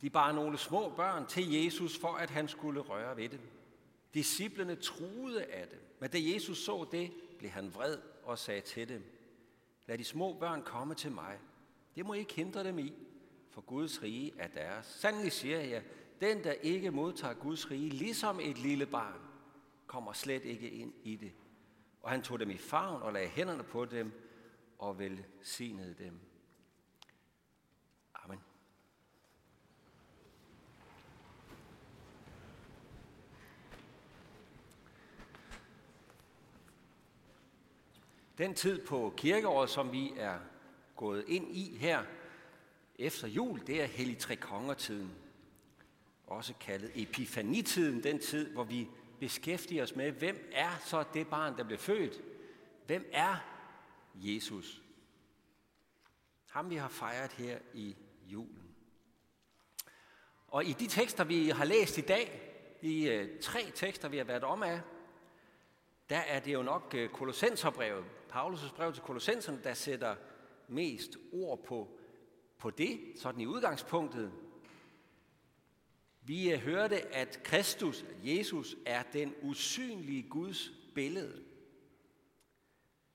De bar nogle små børn til Jesus, for at han skulle røre ved dem. Disciplerne truede af dem, men da Jesus så det, blev han vred og sagde til dem, Lad de små børn komme til mig. Det må ikke hindre dem i, for Guds rige er deres. Sandelig siger jeg, den der ikke modtager Guds rige, ligesom et lille barn, kommer slet ikke ind i det. Og han tog dem i favn og lagde hænderne på dem og velsignede dem. Amen. Den tid på kirkeåret, som vi er gået ind i her efter jul, det er Hellig Tre Konger-tiden. Også kaldet Epifanitiden, den tid, hvor vi beskæftiger os med, hvem er så det barn, der blev født? Hvem er Jesus? Ham vi har fejret her i julen. Og i de tekster, vi har læst i dag, de øh, tre tekster, vi har været om af, der er det jo nok øh, Kolossenserbrevet, Paulus' brev til Kolossenserne, der sætter mest ord på, på det, sådan i udgangspunktet. Vi øh, hørte, at Kristus, Jesus, er den usynlige Guds billede.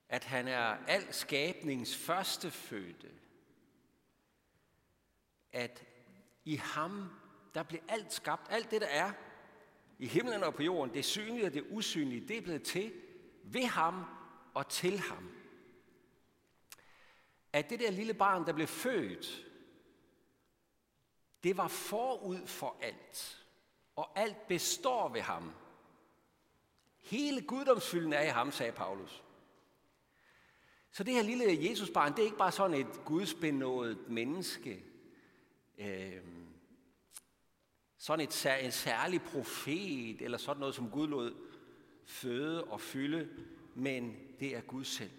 At han er al skabnings førstefødte. At i ham, der blev alt skabt, alt det der er i himlen og på jorden, det synlige og det usynlige, det er blevet til ved ham og til ham. At det der lille barn, der blev født, det var forud for alt, og alt består ved ham. Hele guddomsfylden er i ham, sagde Paulus. Så det her lille Jesusbarn, det er ikke bare sådan et gudsbenået menneske, øh, sådan et, en særlig profet, eller sådan noget, som Gud lod føde og fylde, men det er Gud selv.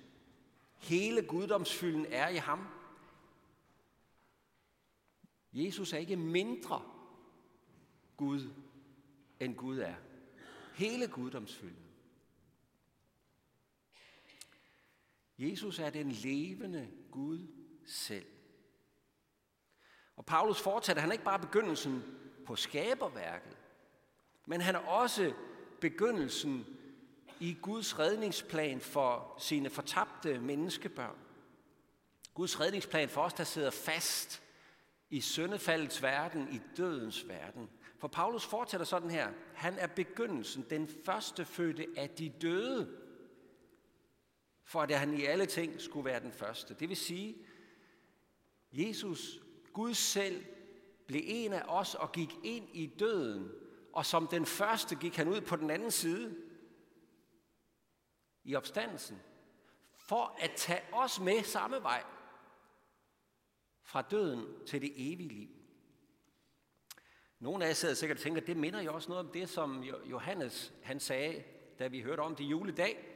Hele guddomsfylden er i ham. Jesus er ikke mindre Gud, end Gud er. Hele guddomsfylden. Jesus er den levende Gud selv. Og Paulus fortsætter, han er ikke bare begyndelsen på skaberværket, men han er også begyndelsen i Guds redningsplan for sine fortabte menneskebørn. Guds redningsplan for os, der sidder fast i syndefaldets verden, i dødens verden. For Paulus fortsætter sådan her. Han er begyndelsen, den første fødte af de døde, for at han i alle ting skulle være den første. Det vil sige, Jesus, Gud selv, blev en af os og gik ind i døden, og som den første gik han ud på den anden side i opstandelsen, for at tage os med samme vej fra døden til det evige liv. Nogle af jer sidder sikkert og tænker, det minder jo også noget om det, som Johannes han sagde, da vi hørte om det juledag.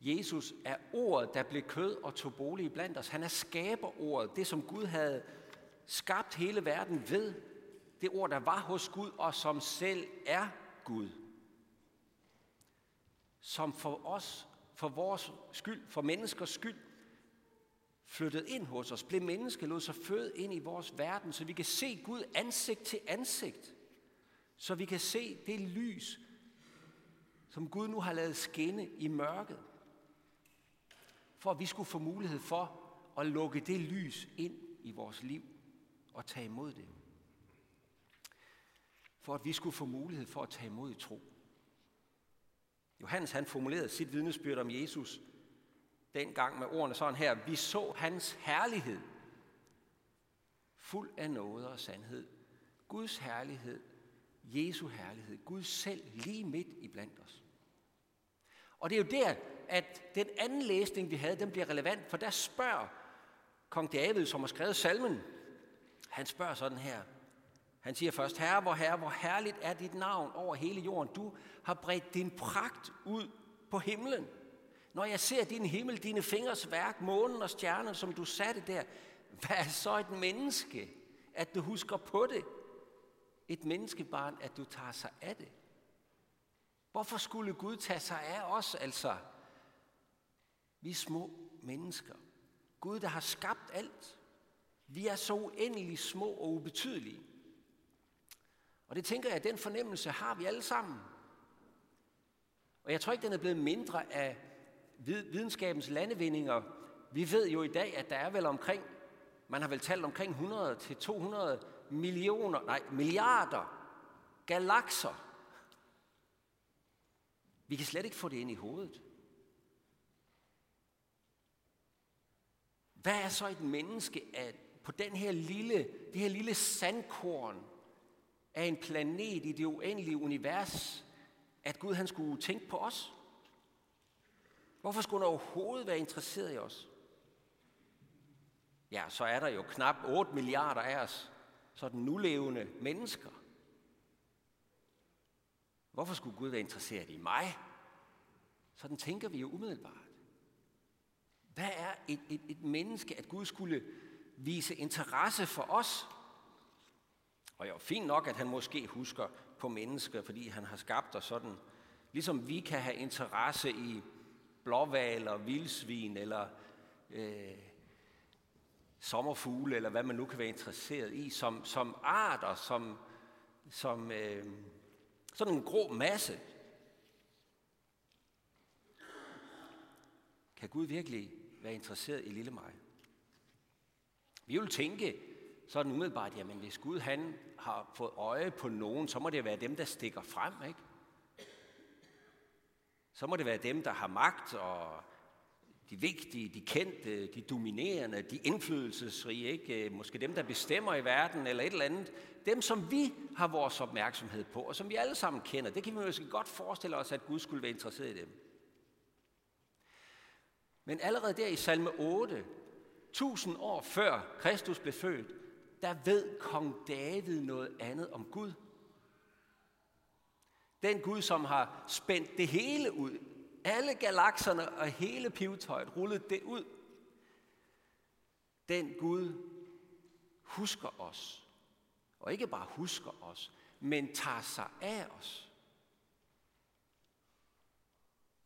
Jesus er ordet, der blev kød og tog bolig blandt os. Han er skaberordet, det som Gud havde skabt hele verden ved. Det ord, der var hos Gud og som selv er Gud. Som for os, for vores skyld, for menneskers skyld, flyttede ind hos os, blev menneske, lod sig føde ind i vores verden, så vi kan se Gud ansigt til ansigt. Så vi kan se det lys, som Gud nu har lavet skinne i mørket. For at vi skulle få mulighed for at lukke det lys ind i vores liv og tage imod det. For at vi skulle få mulighed for at tage imod i tro. Johannes han formulerede sit vidnesbyrd om Jesus dengang med ordene sådan her. Vi så hans herlighed, fuld af noget og sandhed. Guds herlighed, Jesu herlighed, Gud selv lige midt i blandt os. Og det er jo der, at den anden læsning, vi havde, den bliver relevant, for der spørger kong David, som har skrevet salmen, han spørger sådan her. Han siger først, Herre, hvor herre, hvor herligt er dit navn over hele jorden. Du har bredt din pragt ud på himlen. Når jeg ser din himmel, dine fingers værk, månen og stjernerne, som du satte der, hvad er så et menneske, at du husker på det? Et menneskebarn, at du tager sig af det. Hvorfor skulle Gud tage sig af os, altså? Vi små mennesker. Gud, der har skabt alt. Vi er så uendelig små og ubetydelige. Og det tænker jeg, at den fornemmelse har vi alle sammen. Og jeg tror ikke, den er blevet mindre af videnskabens landevindinger. Vi ved jo i dag, at der er vel omkring, man har vel talt omkring 100 til 200 millioner, nej, milliarder galakser. Vi kan slet ikke få det ind i hovedet. Hvad er så et menneske at på den her lille, det her lille sandkorn af en planet i det uendelige univers, at Gud han skulle tænke på os? Hvorfor skulle han overhovedet være interesseret i os? Ja, så er der jo knap 8 milliarder af os, sådan nulevende mennesker. Hvorfor skulle Gud være interesseret i mig? Sådan tænker vi jo umiddelbart. Hvad er et, et, et menneske, at Gud skulle vise interesse for os? Og jo, fint nok, at han måske husker på mennesker, fordi han har skabt os sådan. Ligesom vi kan have interesse i blåvaler, vildsvin eller øh, sommerfugle, eller hvad man nu kan være interesseret i, som, som arter, som, som øh, sådan en grå masse. Kan Gud virkelig være interesseret i lille mig? Vi vil tænke sådan umiddelbart, jamen hvis Gud han har fået øje på nogen, så må det være dem, der stikker frem, ikke? Så må det være dem, der har magt og de vigtige, de kendte, de dominerende, de indflydelsesrige, ikke? måske dem, der bestemmer i verden eller et eller andet. Dem, som vi har vores opmærksomhed på, og som vi alle sammen kender. Det kan vi måske godt forestille os, at Gud skulle være interesseret i dem. Men allerede der i salme 8, tusind år før Kristus blev født, der ved kong David noget andet om Gud. Den Gud, som har spændt det hele ud, alle galakserne og hele pivetøjet, rullet det ud. Den Gud husker os. Og ikke bare husker os, men tager sig af os.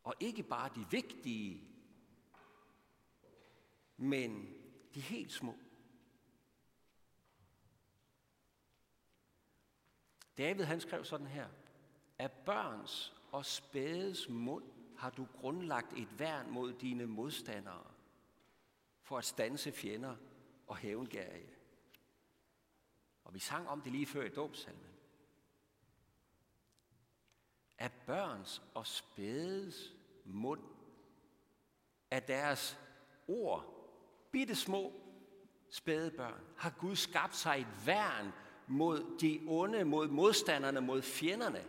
Og ikke bare de vigtige, men de helt små. David han skrev sådan her. Af børns og spædes mund har du grundlagt et værn mod dine modstandere, for at stanse fjender og hævngærige. Og vi sang om det lige før i dåbsalmen. Af børns og spædes mund, af deres ord, bitte små spædebørn, har Gud skabt sig et værn mod de onde, mod modstanderne, mod fjenderne.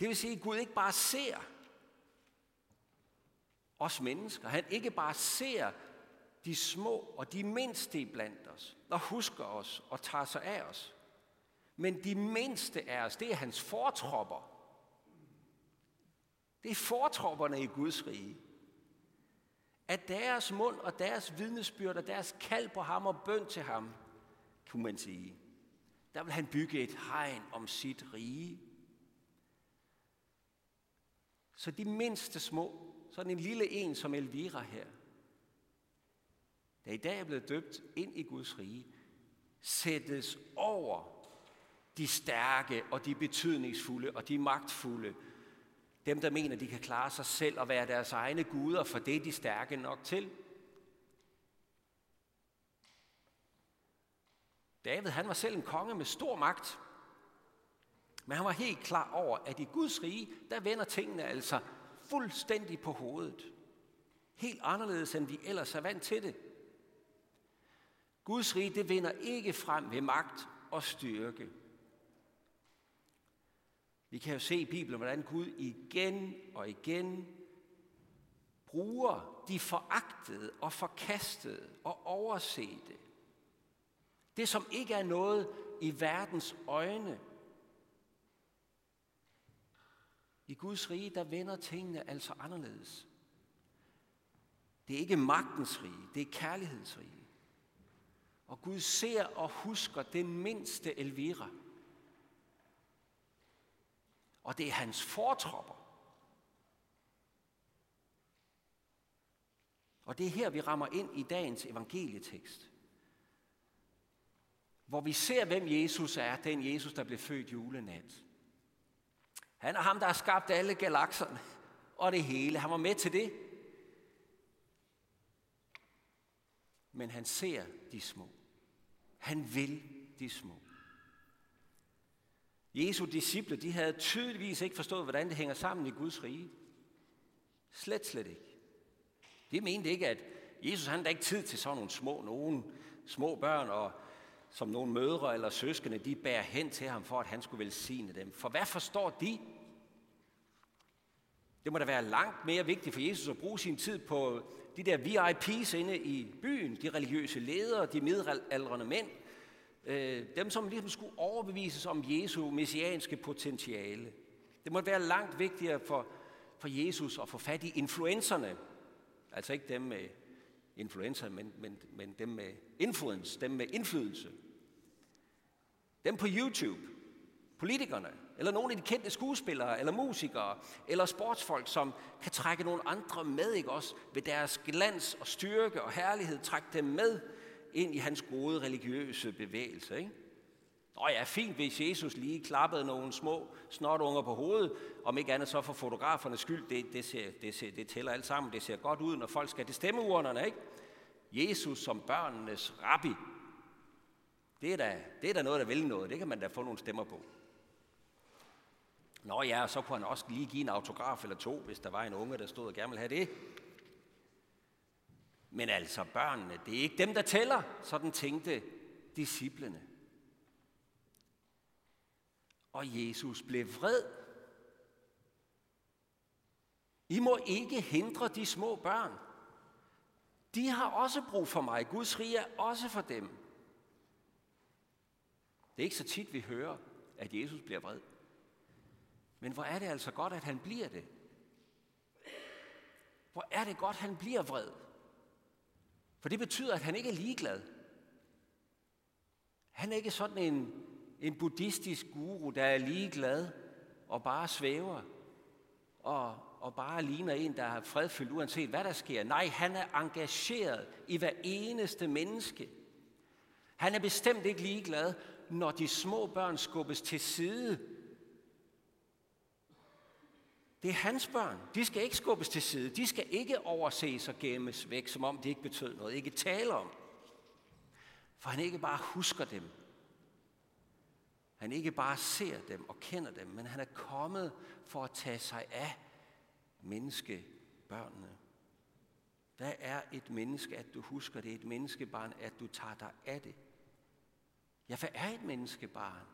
Det vil sige, at Gud ikke bare ser os mennesker. Han ikke bare ser de små og de mindste blandt os, og husker os og tager sig af os. Men de mindste af os, det er hans fortropper. Det er fortropperne i Guds rige. At deres mund og deres vidnesbyrd og deres kald på ham og bøn til ham, kunne man sige, der vil han bygge et hegn om sit rige. Så de mindste små, sådan en lille en som Elvira her, der i dag er blevet døbt ind i Guds rige, sættes over de stærke og de betydningsfulde og de magtfulde. Dem, der mener, de kan klare sig selv og være deres egne guder, for det er de stærke nok til. David, han var selv en konge med stor magt. Men han var helt klar over, at i Guds rige, der vender tingene altså fuldstændig på hovedet. Helt anderledes, end vi ellers er vant til det. Guds rige, det vinder ikke frem ved magt og styrke. Vi kan jo se i Bibelen, hvordan Gud igen og igen bruger de foragtede og forkastede og oversete. Det, som ikke er noget i verdens øjne, I Guds rige, der vender tingene altså anderledes. Det er ikke magtens rige, det er kærlighedens rige. Og Gud ser og husker den mindste Elvira. Og det er hans fortropper. Og det er her, vi rammer ind i dagens evangelietekst. Hvor vi ser, hvem Jesus er, den Jesus, der blev født julenat. Han er ham, der har skabt alle galakserne og det hele. Han var med til det. Men han ser de små. Han vil de små. Jesu disciple, de havde tydeligvis ikke forstået, hvordan det hænger sammen i Guds rige. Slet, slet ikke. De mente ikke, at Jesus han havde ikke tid til sådan nogle små, nogen små børn, og som nogle mødre eller søskende, de bærer hen til ham, for at han skulle velsigne dem. For hvad forstår de? Det må da være langt mere vigtigt for Jesus at bruge sin tid på de der VIP's inde i byen, de religiøse ledere, de midaldrende mænd, øh, dem som ligesom skulle overbevises om Jesu messianske potentiale. Det må være langt vigtigere for, for Jesus at få fat i influencerne, altså ikke dem med influencer, men, men, men dem med influence, dem med indflydelse. Dem på YouTube, politikerne, eller nogle af de kendte skuespillere, eller musikere, eller sportsfolk, som kan trække nogle andre med, ikke også? Ved deres glans og styrke og herlighed, trække dem med ind i hans gode religiøse bevægelse, ikke? Og ja, fint, hvis Jesus lige klappede nogle små snotunger på hovedet, om ikke andet så for fotografernes skyld, det, det, ser, det, ser, det tæller alt sammen, det ser godt ud, når folk skal til stemmeurnerne, ikke? Jesus som børnenes rabbi, det er, da, det er da noget, der vil noget, det kan man da få nogle stemmer på. Nå ja, så kunne han også lige give en autograf eller to, hvis der var en unge, der stod og gerne ville have det. Men altså børnene, det er ikke dem, der tæller, sådan tænkte disciplene. Og Jesus blev vred. I må ikke hindre de små børn. De har også brug for mig. Guds rige er også for dem. Det er ikke så tit, vi hører, at Jesus bliver vred. Men hvor er det altså godt, at han bliver det. Hvor er det godt, at han bliver vred. For det betyder, at han ikke er ligeglad. Han er ikke sådan en, en buddhistisk guru, der er ligeglad og bare svæver og, og bare ligner en, der er fredfyldt, uanset hvad der sker. Nej, han er engageret i hver eneste menneske. Han er bestemt ikke ligeglad, når de små børn skubbes til side det er hans børn. De skal ikke skubbes til side. De skal ikke overses og gemmes væk, som om det ikke betød noget. Ikke tale om. For han ikke bare husker dem. Han ikke bare ser dem og kender dem, men han er kommet for at tage sig af menneskebørnene. Hvad er et menneske, at du husker det? Et menneskebarn, at du tager dig af det. Ja, hvad er et menneskebarn?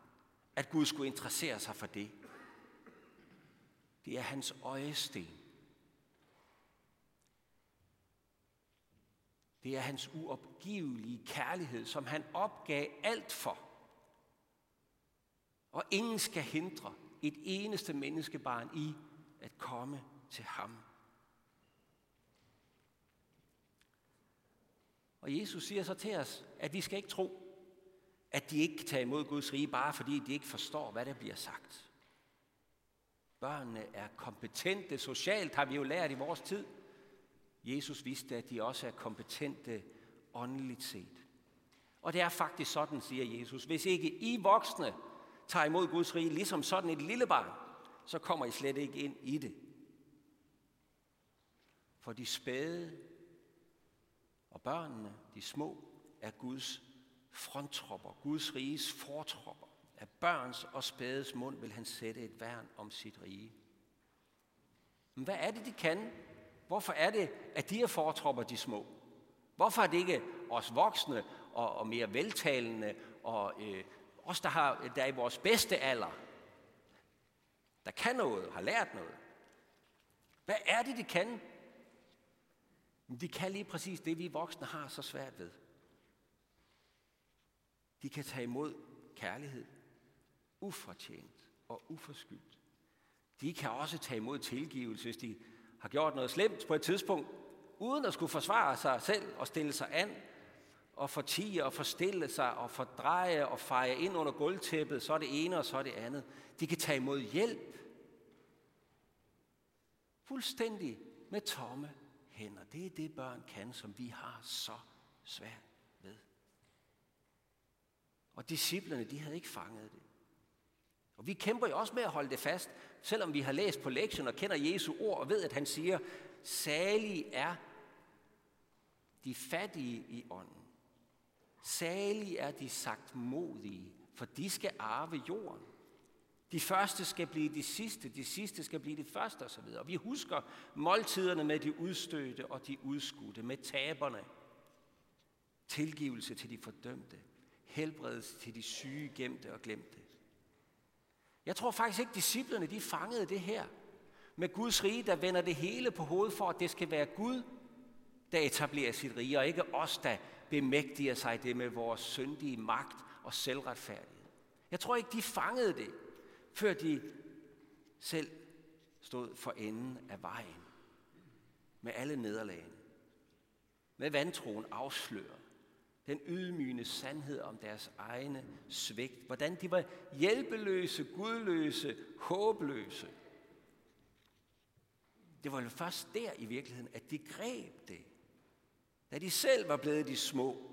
At Gud skulle interessere sig for det. Det er hans øjesten. Det er hans uopgivelige kærlighed, som han opgav alt for. Og ingen skal hindre et eneste menneskebarn i at komme til ham. Og Jesus siger så til os, at vi skal ikke tro, at de ikke kan tage imod Guds rige, bare fordi de ikke forstår, hvad der bliver sagt. Børnene er kompetente socialt, har vi jo lært i vores tid. Jesus vidste, at de også er kompetente åndeligt set. Og det er faktisk sådan, siger Jesus. Hvis ikke I voksne tager imod Guds rige, ligesom sådan et lille barn, så kommer I slet ikke ind i det. For de spæde og børnene, de små, er Guds fronttropper, Guds riges fortropper. Af børns og spædes mund vil han sætte et værn om sit rige. Men hvad er det, de kan? Hvorfor er det, at de er fortropper de små? Hvorfor er det ikke os voksne og, og mere veltalende og øh, os, der, har, der er i vores bedste alder, der kan noget, har lært noget? Hvad er det, de kan? De kan lige præcis det, vi voksne har så svært ved. De kan tage imod kærlighed ufortjent og uforskyldt. De kan også tage imod tilgivelse, hvis de har gjort noget slemt på et tidspunkt, uden at skulle forsvare sig selv og stille sig an, og fortige og forstille sig og fordreje og feje ind under gulvtæppet, så er det ene og så er det andet. De kan tage imod hjælp. Fuldstændig med tomme hænder. Det er det, børn kan, som vi har så svært ved. Og disciplerne, de havde ikke fanget det. Og vi kæmper jo også med at holde det fast, selvom vi har læst på lektionen og kender Jesu ord og ved, at han siger, salige er de fattige i ånden. Salige er de sagt modige, for de skal arve jorden. De første skal blive de sidste, de sidste skal blive de første osv. Og vi husker måltiderne med de udstødte og de udskudte, med taberne. Tilgivelse til de fordømte, helbredelse til de syge, gemte og glemte. Jeg tror faktisk ikke, disciplerne de fangede det her. Med Guds rige, der vender det hele på hovedet for, at det skal være Gud, der etablerer sit rige, og ikke os, der bemægtiger sig det med vores syndige magt og selvretfærdighed. Jeg tror ikke, de fangede det, før de selv stod for enden af vejen med alle nederlagene. Med vantroen afsløret. Den ydmygende sandhed om deres egne svigt. Hvordan de var hjælpeløse, gudløse, håbløse. Det var jo først der i virkeligheden, at de greb det. Da de selv var blevet de små,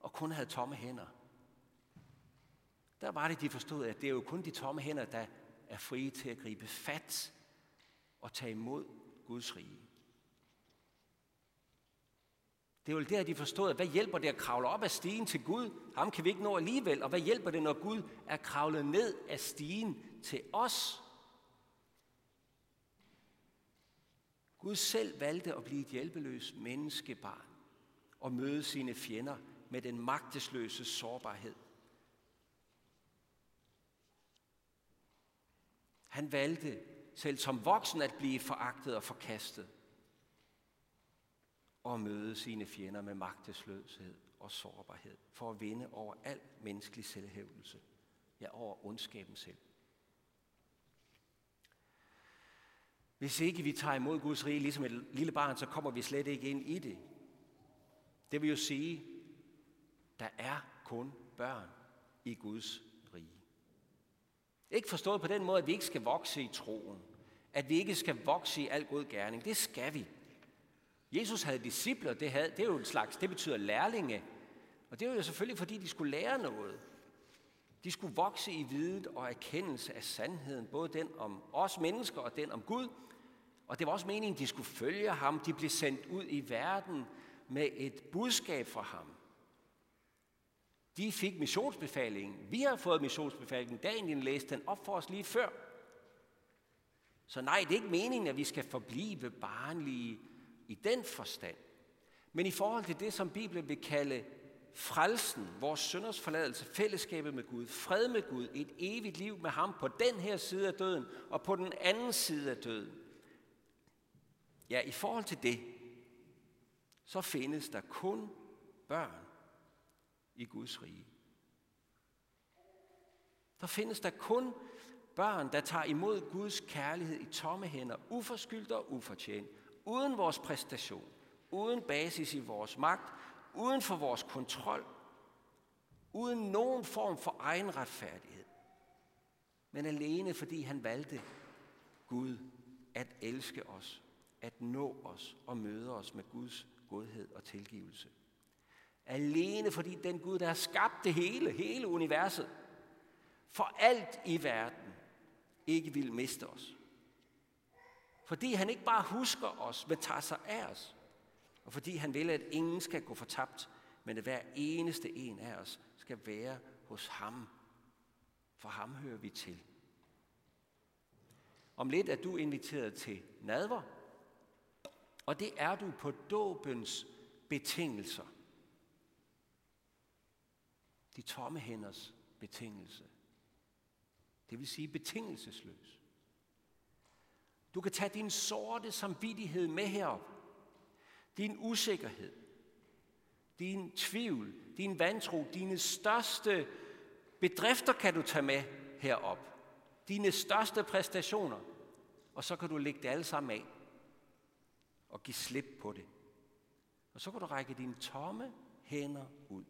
og kun havde tomme hænder. Der var det, de forstod, at det er jo kun de tomme hænder, der er frie til at gribe fat og tage imod Guds rige. Det er jo der, de forstod, at hvad hjælper det at kravle op ad stigen til Gud? Ham kan vi ikke nå alligevel. Og hvad hjælper det, når Gud er kravlet ned af stigen til os? Gud selv valgte at blive et hjælpeløst menneskebarn og møde sine fjender med den magtesløse sårbarhed. Han valgte selv som voksen at blive foragtet og forkastet og møde sine fjender med magtesløshed og sårbarhed for at vinde over al menneskelig selvhævelse, ja over ondskaben selv. Hvis ikke vi tager imod Guds rige ligesom et lille barn, så kommer vi slet ikke ind i det. Det vil jo sige, der er kun børn i Guds rige. Ikke forstået på den måde, at vi ikke skal vokse i troen. At vi ikke skal vokse i al god gerning. Det skal vi. Jesus havde discipler, det, havde, det er jo en slags, det betyder lærlinge. Og det var jo selvfølgelig, fordi de skulle lære noget. De skulle vokse i videt og erkendelse af sandheden, både den om os mennesker og den om Gud. Og det var også meningen, at de skulle følge ham. De blev sendt ud i verden med et budskab fra ham. De fik missionsbefalingen. Vi har fået missionsbefalingen. Daniel læste den op for os lige før. Så nej, det er ikke meningen, at vi skal forblive barnlige i den forstand. Men i forhold til det, som Bibelen vil kalde frelsen, vores sønders forladelse, fællesskabet med Gud, fred med Gud, et evigt liv med ham på den her side af døden og på den anden side af døden. Ja, i forhold til det, så findes der kun børn i Guds rige. Der findes der kun børn, der tager imod Guds kærlighed i tomme hænder, uforskyldt og ufortjent, uden vores præstation, uden basis i vores magt, uden for vores kontrol, uden nogen form for egen retfærdighed, men alene fordi han valgte Gud at elske os, at nå os og møde os med Guds godhed og tilgivelse. Alene fordi den Gud, der har skabt det hele, hele universet, for alt i verden, ikke vil miste os. Fordi han ikke bare husker os, men tager sig af os. Og fordi han vil, at ingen skal gå fortabt, men at hver eneste en af os skal være hos ham. For ham hører vi til. Om lidt er du inviteret til nadver, og det er du på dåbens betingelser. De tomme hænders betingelse. Det vil sige betingelsesløs. Du kan tage din sorte samvittighed med herop. Din usikkerhed, din tvivl, din vantro, dine største bedrifter kan du tage med herop. Dine største præstationer. Og så kan du lægge det alle sammen af og give slip på det. Og så kan du række dine tomme hænder ud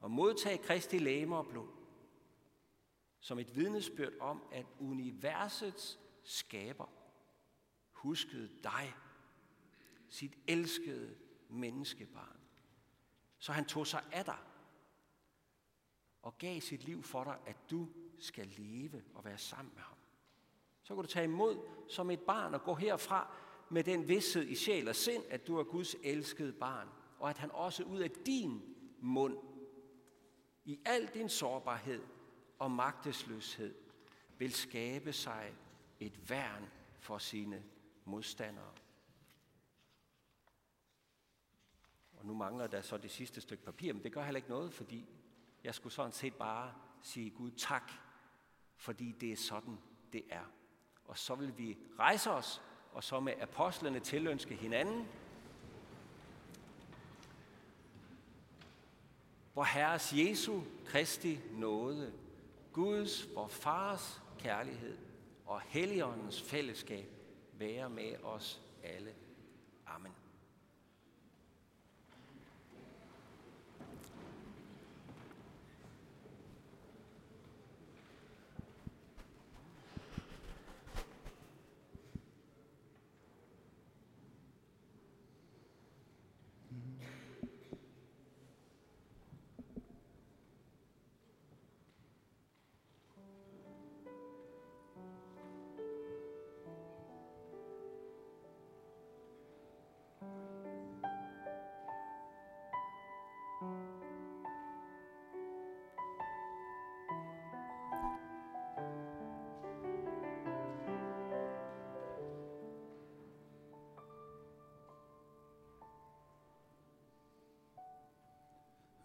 og modtage Kristi læme og blod som et vidnesbyrd om, at universets skaber huskede dig sit elskede menneskebarn. Så han tog sig af dig og gav sit liv for dig, at du skal leve og være sammen med ham. Så kan du tage imod som et barn og gå herfra med den vidshed i sjæl og sind, at du er Guds elskede barn, og at han også ud af din mund, i al din sårbarhed og magtesløshed, vil skabe sig et værn for sine modstandere. Og nu mangler der så det sidste stykke papir, men det gør heller ikke noget, fordi jeg skulle sådan set bare sige Gud tak, fordi det er sådan, det er. Og så vil vi rejse os, og så med apostlene tilønske hinanden, hvor Herres Jesu Kristi nåde, Guds, vor Fars kærlighed og Helligåndens fællesskab være med os alle. Amen.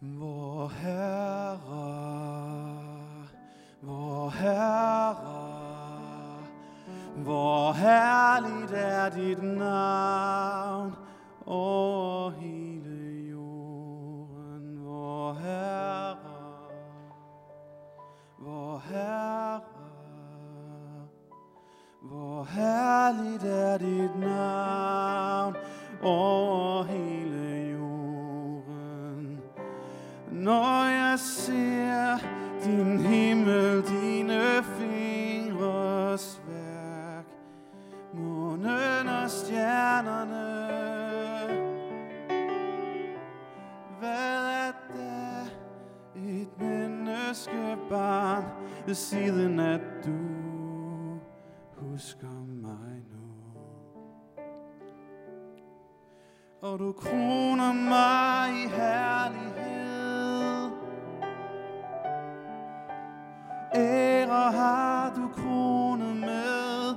Vor Herre, vor Herre, hvor herligt er dit navn o Ære har du kronet med.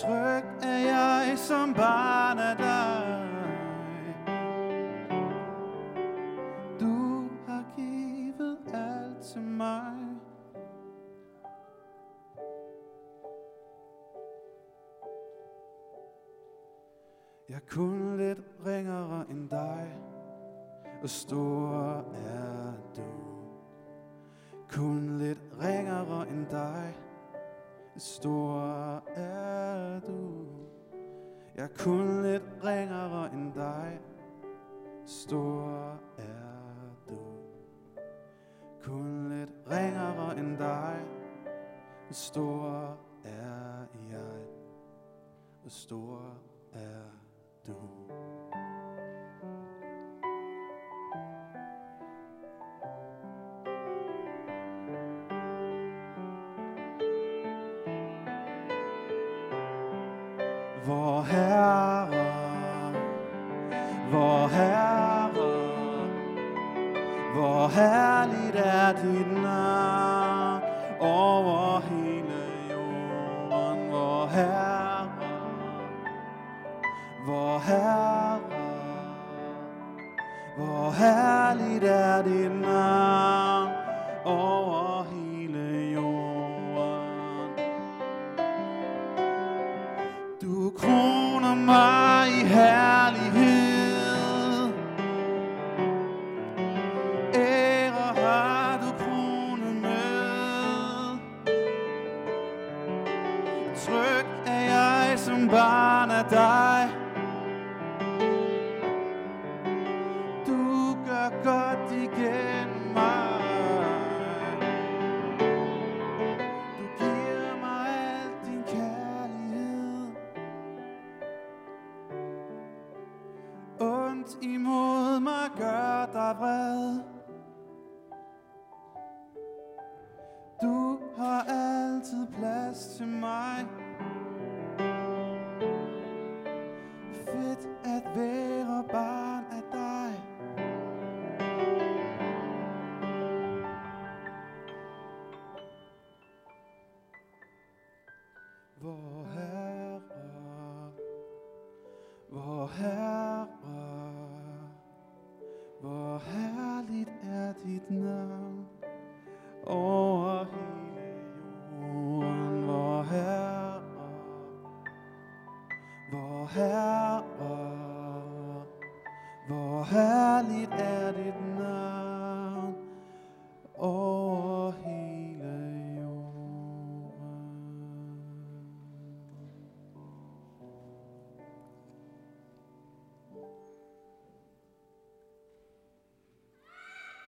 Tryg er jeg som barn af dig. Du har givet alt til mig. Jeg er kun lidt ringere end dig, og stor stor er jeg, og stor er du. Kroner mig i herlighed.